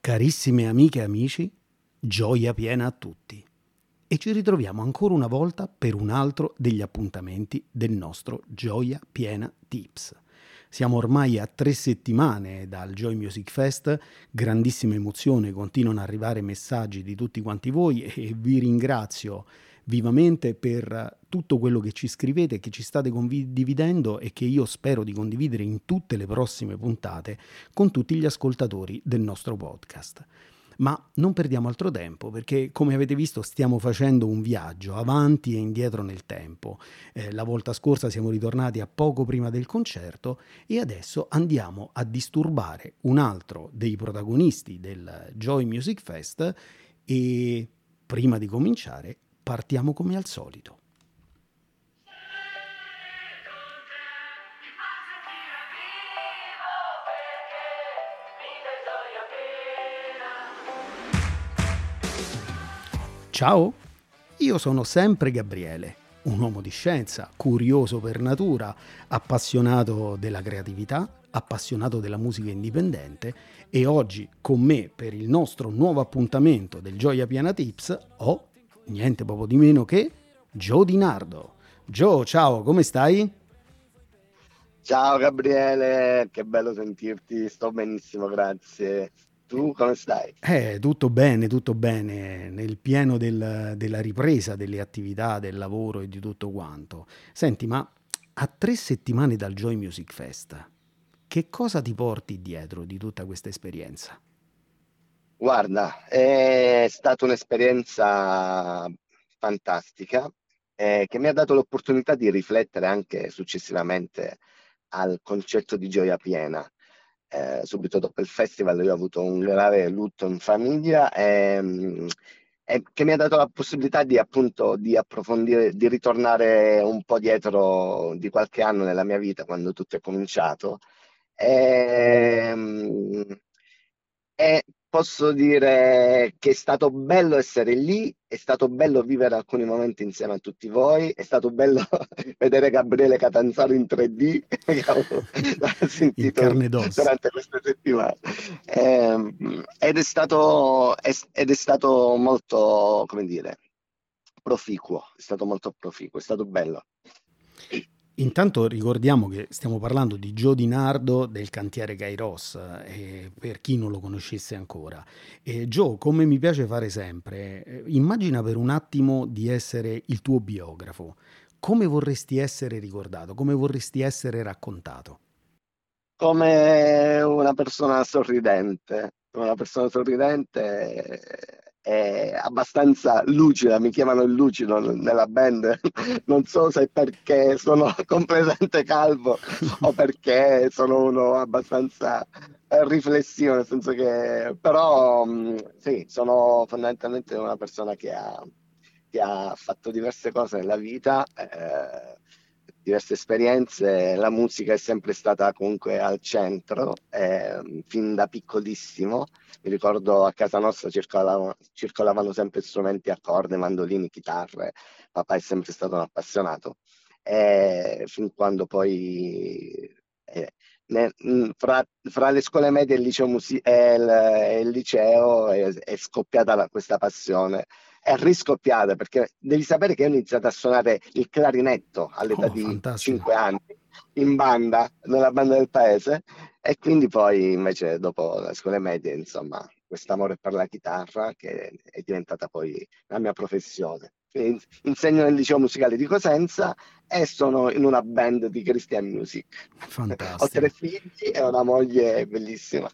Carissime amiche e amici, gioia piena a tutti. E ci ritroviamo ancora una volta per un altro degli appuntamenti del nostro Gioia Piena Tips. Siamo ormai a tre settimane dal Joy Music Fest, grandissima emozione, continuano ad arrivare messaggi di tutti quanti voi e vi ringrazio vivamente per tutto quello che ci scrivete, che ci state condividendo e che io spero di condividere in tutte le prossime puntate con tutti gli ascoltatori del nostro podcast. Ma non perdiamo altro tempo perché, come avete visto, stiamo facendo un viaggio avanti e indietro nel tempo. Eh, la volta scorsa siamo ritornati a poco prima del concerto e adesso andiamo a disturbare un altro dei protagonisti del Joy Music Fest e prima di cominciare partiamo come al solito. Ciao, io sono sempre Gabriele, un uomo di scienza, curioso per natura, appassionato della creatività, appassionato della musica indipendente e oggi con me per il nostro nuovo appuntamento del Gioia Piana Tips ho niente proprio di meno che Joe Di Nardo. Joe, ciao, come stai? Ciao Gabriele, che bello sentirti, sto benissimo, grazie. Tu come stai? Eh, tutto bene, tutto bene, nel pieno del, della ripresa delle attività, del lavoro e di tutto quanto. Senti, ma a tre settimane dal Joy Music Fest, che cosa ti porti dietro di tutta questa esperienza? Guarda, è stata un'esperienza fantastica eh, che mi ha dato l'opportunità di riflettere anche successivamente al concetto di Gioia Piena. Eh, subito dopo il festival io ho avuto un grave lutto in famiglia e, mm, e che mi ha dato la possibilità di appunto di approfondire, di ritornare un po' dietro di qualche anno nella mia vita quando tutto è cominciato. E, mm, e posso dire che è stato bello essere lì, è stato bello vivere alcuni momenti insieme a tutti voi, è stato bello vedere Gabriele Catanzaro in 3D, in carne durante queste settimane. Eh, ed, è stato, ed è stato molto, come dire, proficuo, è stato molto proficuo, è stato bello. Intanto ricordiamo che stiamo parlando di Gio Di Nardo del cantiere Kairos, eh, per chi non lo conoscesse ancora. E Gio, come mi piace fare sempre, eh, immagina per un attimo di essere il tuo biografo. Come vorresti essere ricordato? Come vorresti essere raccontato? Come una persona sorridente, una persona sorridente è abbastanza lucida, mi chiamano il lucido nella band, non so se perché sono completamente calvo o perché sono uno abbastanza riflessivo, nel senso che però mm, sì, sono fondamentalmente una persona che ha, che ha fatto diverse cose nella vita. Eh, diverse esperienze, la musica è sempre stata comunque al centro, eh, fin da piccolissimo. Mi ricordo a casa nostra circolavano, circolavano sempre strumenti a corde, mandolini, chitarre. Papà è sempre stato un appassionato. E fin quando poi eh, ne, fra, fra, le scuole medie e il liceo, musi- e il, il liceo è, è scoppiata la, questa passione è riscoppiata perché devi sapere che ho iniziato a suonare il clarinetto all'età oh, di fantastico. 5 anni in banda, nella banda del paese e quindi poi invece dopo le scuole medie insomma quest'amore per la chitarra che è diventata poi la mia professione. insegno nel liceo musicale di Cosenza e sono in una band di Christian Music. Fantastico. Ho tre figli e una moglie bellissima.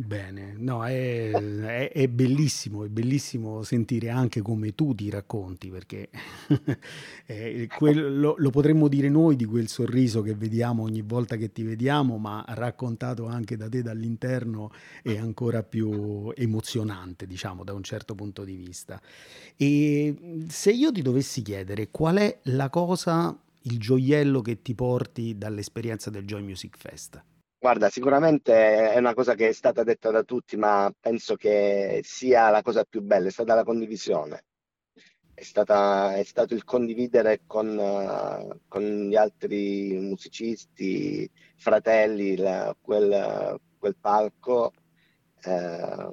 Bene, no, è, è, è, bellissimo, è bellissimo sentire anche come tu ti racconti, perché eh, quel, lo, lo, potremmo dire noi di quel sorriso che vediamo ogni volta che ti vediamo, ma raccontato anche da te dall'interno è ancora più emozionante, diciamo, da un certo punto di vista. E se io ti dovessi chiedere qual è la cosa, il gioiello che ti porti dall'esperienza del Joy Music Fest? Guarda, sicuramente è una cosa che è stata detta da tutti, ma penso che sia la cosa più bella, è stata la condivisione. È, stata, è stato il condividere con, con, gli altri musicisti, fratelli, la, quel, quel, palco eh,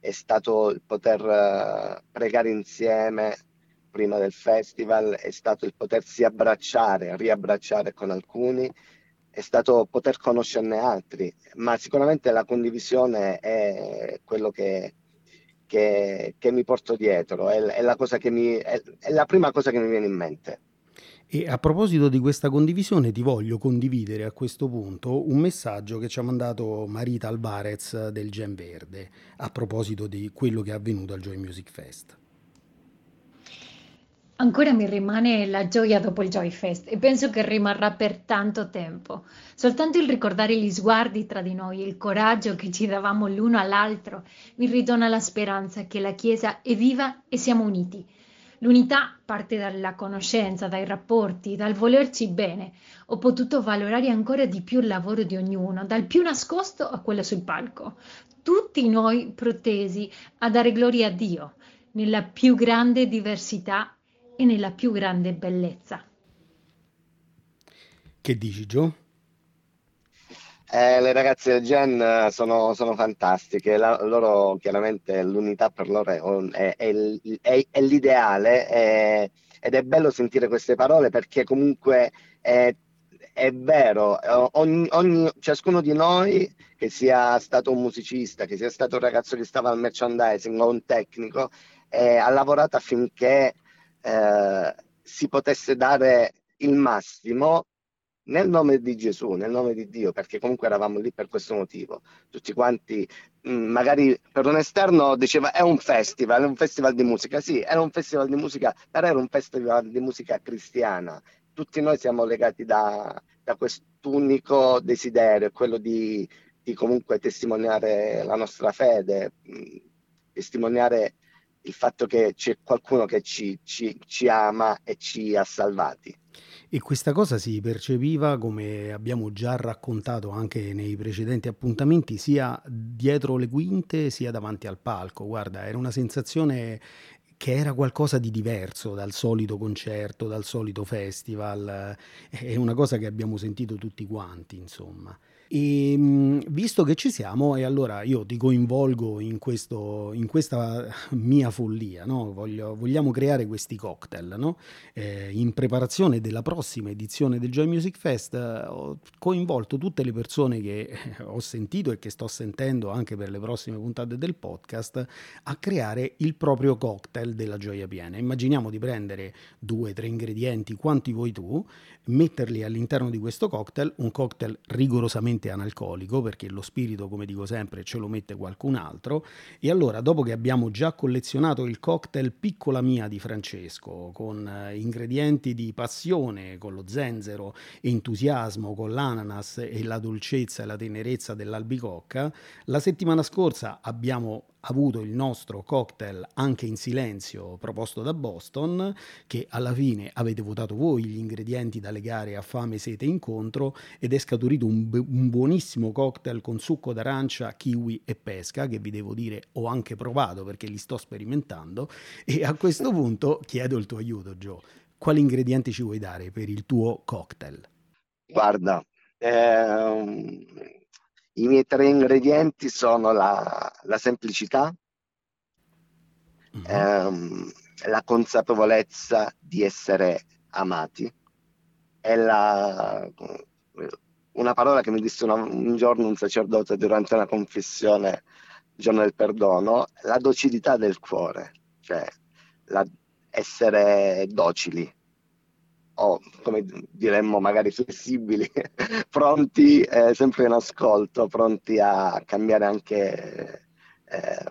è stato il poter uh, pregare insieme prima del festival, è stato il potersi abbracciare, riabbracciare con alcuni, è stato poter conoscerne altri, ma sicuramente la condivisione è quello che, che, che mi porto dietro, è, è, la mi, è, è la prima cosa che mi viene in mente. E a proposito di questa condivisione, ti voglio condividere a questo punto un messaggio che ci ha mandato Marita Alvarez del Gen Verde a proposito di quello che è avvenuto al Joy Music Fest. Ancora mi rimane la gioia dopo il Joy Fest e penso che rimarrà per tanto tempo. Soltanto il ricordare gli sguardi tra di noi e il coraggio che ci davamo l'uno all'altro mi ridona la speranza che la Chiesa è viva e siamo uniti L'unità parte dalla conoscenza, dai rapporti, dal volerci bene. Ho potuto valorare ancora di più il lavoro di ognuno, dal più nascosto a quello sul palco. Tutti noi protesi a dare gloria a Dio, nella più grande diversità e nella più grande bellezza. Che dici, Gio? Eh, le ragazze del Gen eh, sono, sono fantastiche, La, loro chiaramente l'unità per loro è, è, è, è l'ideale ed è bello sentire queste parole perché comunque è, vero, ogni, ogni, ciascuno di noi, che sia stato un musicista, che sia stato un ragazzo che stava al merchandising o un tecnico, ha lavorato affinché eh, si potesse dare il massimo nel nome di Gesù, nel nome di Dio, perché comunque eravamo lì per questo motivo. Tutti quanti, mm, magari per un esterno diceva è un festival, è un festival di musica. Sì, era un festival di musica, però era un festival di musica cristiana. Tutti noi siamo legati da, da quest'unico desiderio, quello di, di, comunque testimoniare la nostra fede, mm, testimoniare il fatto che c'è qualcuno che ci, ci, ci ama e ci ha salvati. E questa cosa si percepiva, come abbiamo già raccontato anche nei precedenti appuntamenti, sia dietro le quinte sia davanti al palco. Guarda, era una sensazione che era qualcosa di diverso dal solito concerto, dal solito festival. È una cosa che abbiamo sentito tutti quanti, insomma. E ehm, visto che ci siamo, e allora io ti coinvolgo in, questo, in questa mia follia, no? Voglio, vogliamo creare questi cocktail. No? Eh, in preparazione della prossima edizione del Joy Music Fest eh, ho coinvolto tutte le persone che eh, ho sentito e che sto sentendo anche per le prossime puntate del podcast a creare il proprio cocktail della gioia piena. Immaginiamo di prendere due, tre ingredienti, quanti vuoi tu, metterli all'interno di questo cocktail, un cocktail rigorosamente analcolico, perché lo spirito, come dico sempre, ce lo mette qualcun altro. E allora, dopo che abbiamo già collezionato il cocktail Piccola Mia di Francesco, con eh, ingredienti di passione, con lo zenzero, entusiasmo, con l'ananas e la dolcezza e la tenerezza dell'albicocca, la settimana scorsa abbiamo avuto il nostro cocktail anche in silenzio proposto da Boston, che alla fine avete votato voi gli ingredienti da legare a fame, sete e incontro ed è scaturito un, un buonissimo cocktail con succo d'arancia, kiwi e pesca che vi devo dire ho anche provato perché li sto sperimentando e a questo punto chiedo il tuo aiuto Joe. Quali ingredienti ci vuoi dare per il tuo cocktail? Guarda, ehm, i miei tre ingredienti sono la, la semplicità, mm-hmm. ehm, la consapevolezza di essere amati e la, una parola che mi disse una, un giorno un sacerdote durante una confessione, il giorno del perdono, la docilità del cuore, cioè la, essere docili o come diremmo magari flessibili, pronti eh, sempre in ascolto, pronti a cambiare anche eh,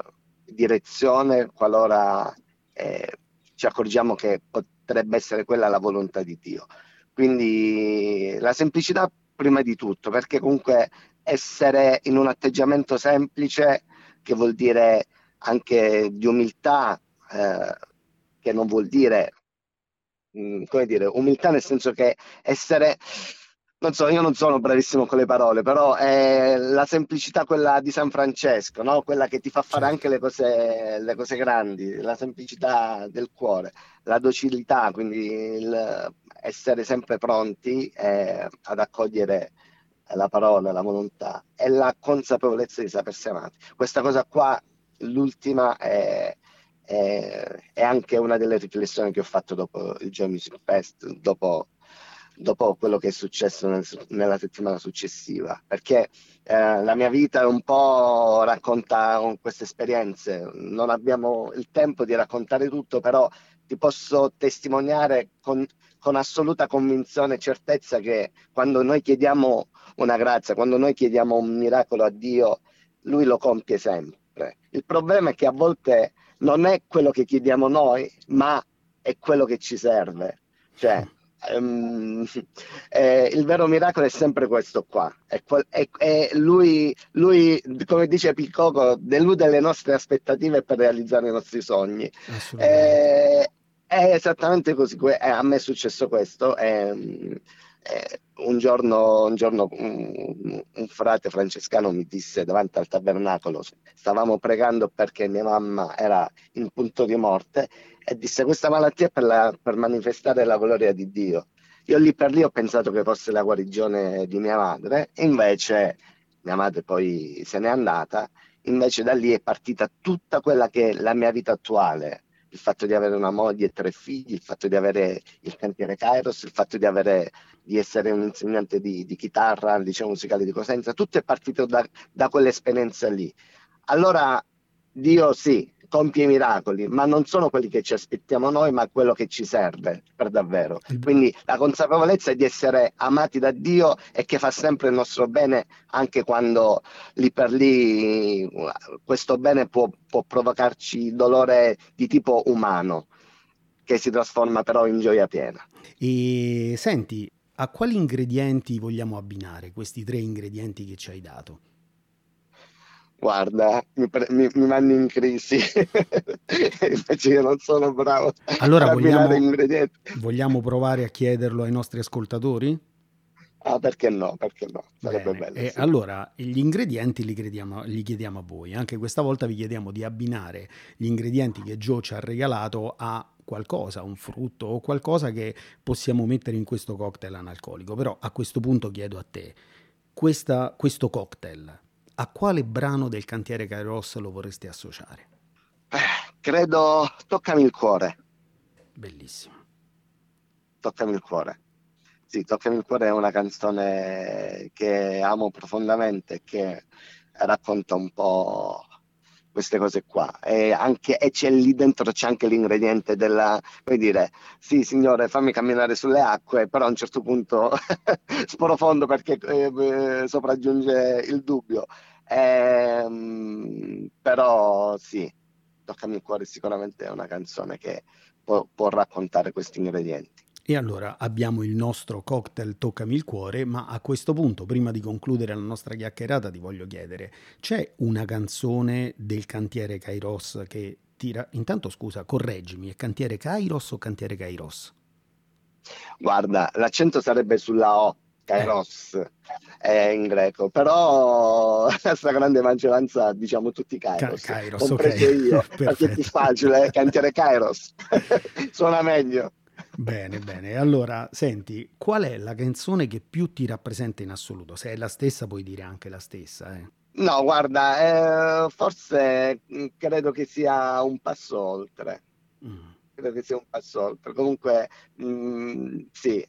direzione qualora eh, ci accorgiamo che potrebbe essere quella la volontà di Dio. Quindi la semplicità prima di tutto, perché comunque essere in un atteggiamento semplice, che vuol dire anche di umiltà, eh, che non vuol dire Mm, come dire, umiltà nel senso che essere, non so, io non sono bravissimo con le parole, però è la semplicità quella di San Francesco, no? quella che ti fa fare certo. anche le cose, le cose grandi, la semplicità del cuore, la docilità, quindi il essere sempre pronti eh, ad accogliere la parola, la volontà e la consapevolezza di sapersi amati. Questa cosa qua, l'ultima, è, è, è, anche una delle riflessioni che ho fatto dopo il Music Fest, dopo, dopo quello che è successo nel, nella settimana successiva, perché eh, la mia vita è un po' racconta queste esperienze, non abbiamo il tempo di raccontare tutto, però ti posso testimoniare con, con assoluta convinzione e certezza che quando noi chiediamo una grazia, quando noi chiediamo un miracolo a Dio, Lui lo compie sempre. Il problema è che a volte non è quello che chiediamo noi, ma è quello che ci serve. Cioè, um, eh, il vero miracolo è sempre questo qua. È, è, è lui, lui, come dice Piccoco, delude le nostre aspettative per realizzare i nostri sogni. Eh, è esattamente così, eh, a me è successo questo. Eh, eh, un giorno, un, giorno un, un, frate francescano mi disse davanti al tabernacolo, stavamo pregando perché mia mamma era in punto di morte e disse questa malattia è per, la, per manifestare la gloria di Dio. Io lì per lì ho pensato che fosse la guarigione di mia madre, invece mia madre poi se n'è andata, invece da lì è partita tutta quella che è la mia vita attuale, il fatto di avere una moglie e tre figli, il fatto di avere il cantiere Kairos, il fatto di, avere, di essere un insegnante di, di, chitarra al liceo musicale di Cosenza, tutto è partito da, da quell'esperienza lì. Allora Dio sì, compie i miracoli, ma non sono quelli che ci aspettiamo noi, ma quello che ci serve per davvero. Quindi la consapevolezza di essere amati da Dio e che fa sempre il nostro bene, anche quando lì per lì questo bene può, può provocarci dolore di tipo umano, che si trasforma però in gioia piena. E senti, a quali ingredienti vogliamo abbinare questi tre ingredienti che ci hai dato? Guarda, mi, pre- mi, mi mandi in crisi, invece io non sono bravo allora, vogliamo, vogliamo provare a chiederlo ai nostri ascoltatori? Ah, perché no? Perché no? Sarebbe Bene. bello. E sì. allora gli ingredienti li, crediamo, li, chiediamo a voi. Anche questa volta vi chiediamo di abbinare gli ingredienti che Joe ci ha regalato a qualcosa, un frutto o qualcosa che possiamo mettere in questo cocktail analcolico. Però a questo punto chiedo a te, questa, questo cocktail a quale brano del cantiere Kairos lo vorresti associare? Eh, credo Toccami il cuore. Bellissimo. Toccami il cuore. Sì, Toccami il cuore è una canzone che amo profondamente, che racconta un po' queste cose qua. E, anche, e c'è lì dentro c'è anche l'ingrediente della, come dire, sì signore fammi camminare sulle acque, però a un certo punto sprofondo perché eh, sopraggiunge il dubbio. Eh, però sì, Toccami il cuore sicuramente è una canzone che può, può raccontare questi ingredienti. E allora abbiamo il nostro cocktail Toccami il cuore, ma a questo punto, prima di concludere la nostra chiacchierata, ti voglio chiedere, c'è una canzone del cantiere Kairos che tira... Intanto scusa, correggimi, è cantiere Kairos o cantiere Kairos? Guarda, l'accento sarebbe sulla O, Kairos eh. è in greco, però la stragrande maggioranza diciamo tutti Kairos, Ka- Kairos compreso okay. io, perché è più facile, cantiere Kairos, suona meglio. Bene, bene. Allora, senti, qual è la canzone che più ti rappresenta in assoluto? Se è la stessa, puoi dire anche la stessa, eh. No, guarda, eh, forse mm, credo che sia un passo oltre. Mm. Credo che sia un passo oltre. Comunque, mh, mm, sì,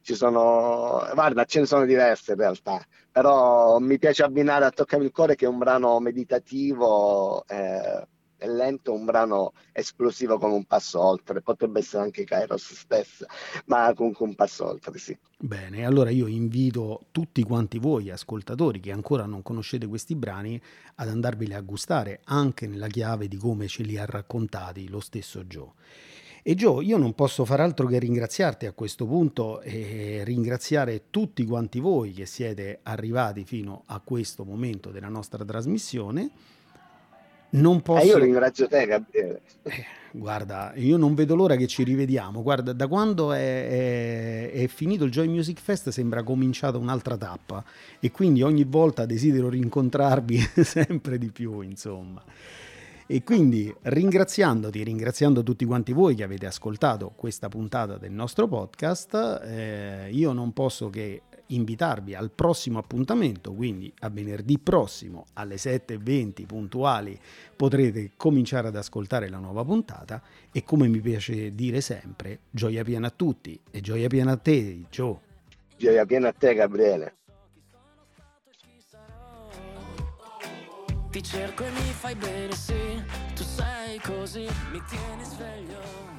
ci sono, guarda, ce ne sono diverse in realtà, però mi piace abbinare a Toccami il cuore che è un brano meditativo. Eh, è lento, un brano esplosivo come un passo oltre, potrebbe essere anche Kairos stessa, ma comunque un passo oltre, sì. Bene, allora io invito tutti quanti voi ascoltatori che ancora non conoscete questi brani ad andarveli a gustare anche nella chiave di come ce li ha raccontati lo stesso Joe. E Joe, io non posso far altro che ringraziarti a questo punto e ringraziare tutti quanti voi che siete arrivati fino a questo momento della nostra trasmissione non posso... Eh, io ringrazio te, Gabriele. Eh, guarda, io non vedo l'ora che ci rivediamo. Guarda, da quando è, è, è, finito il Joy Music Fest sembra cominciata un'altra tappa e quindi ogni volta desidero rincontrarvi sempre di più, insomma. E quindi ringraziandoti, ringraziando tutti quanti voi che avete ascoltato questa puntata del nostro podcast, eh, io non posso che invitarvi al prossimo appuntamento, quindi a venerdì prossimo alle 7.20 puntuali potrete cominciare ad ascoltare la nuova puntata e come mi piace dire sempre, gioia piena a tutti e gioia piena a te, Gio. Gioia piena a te, Gabriele. Ti cerco e mi fai bene, sì, tu sei così, mi tieni sveglio.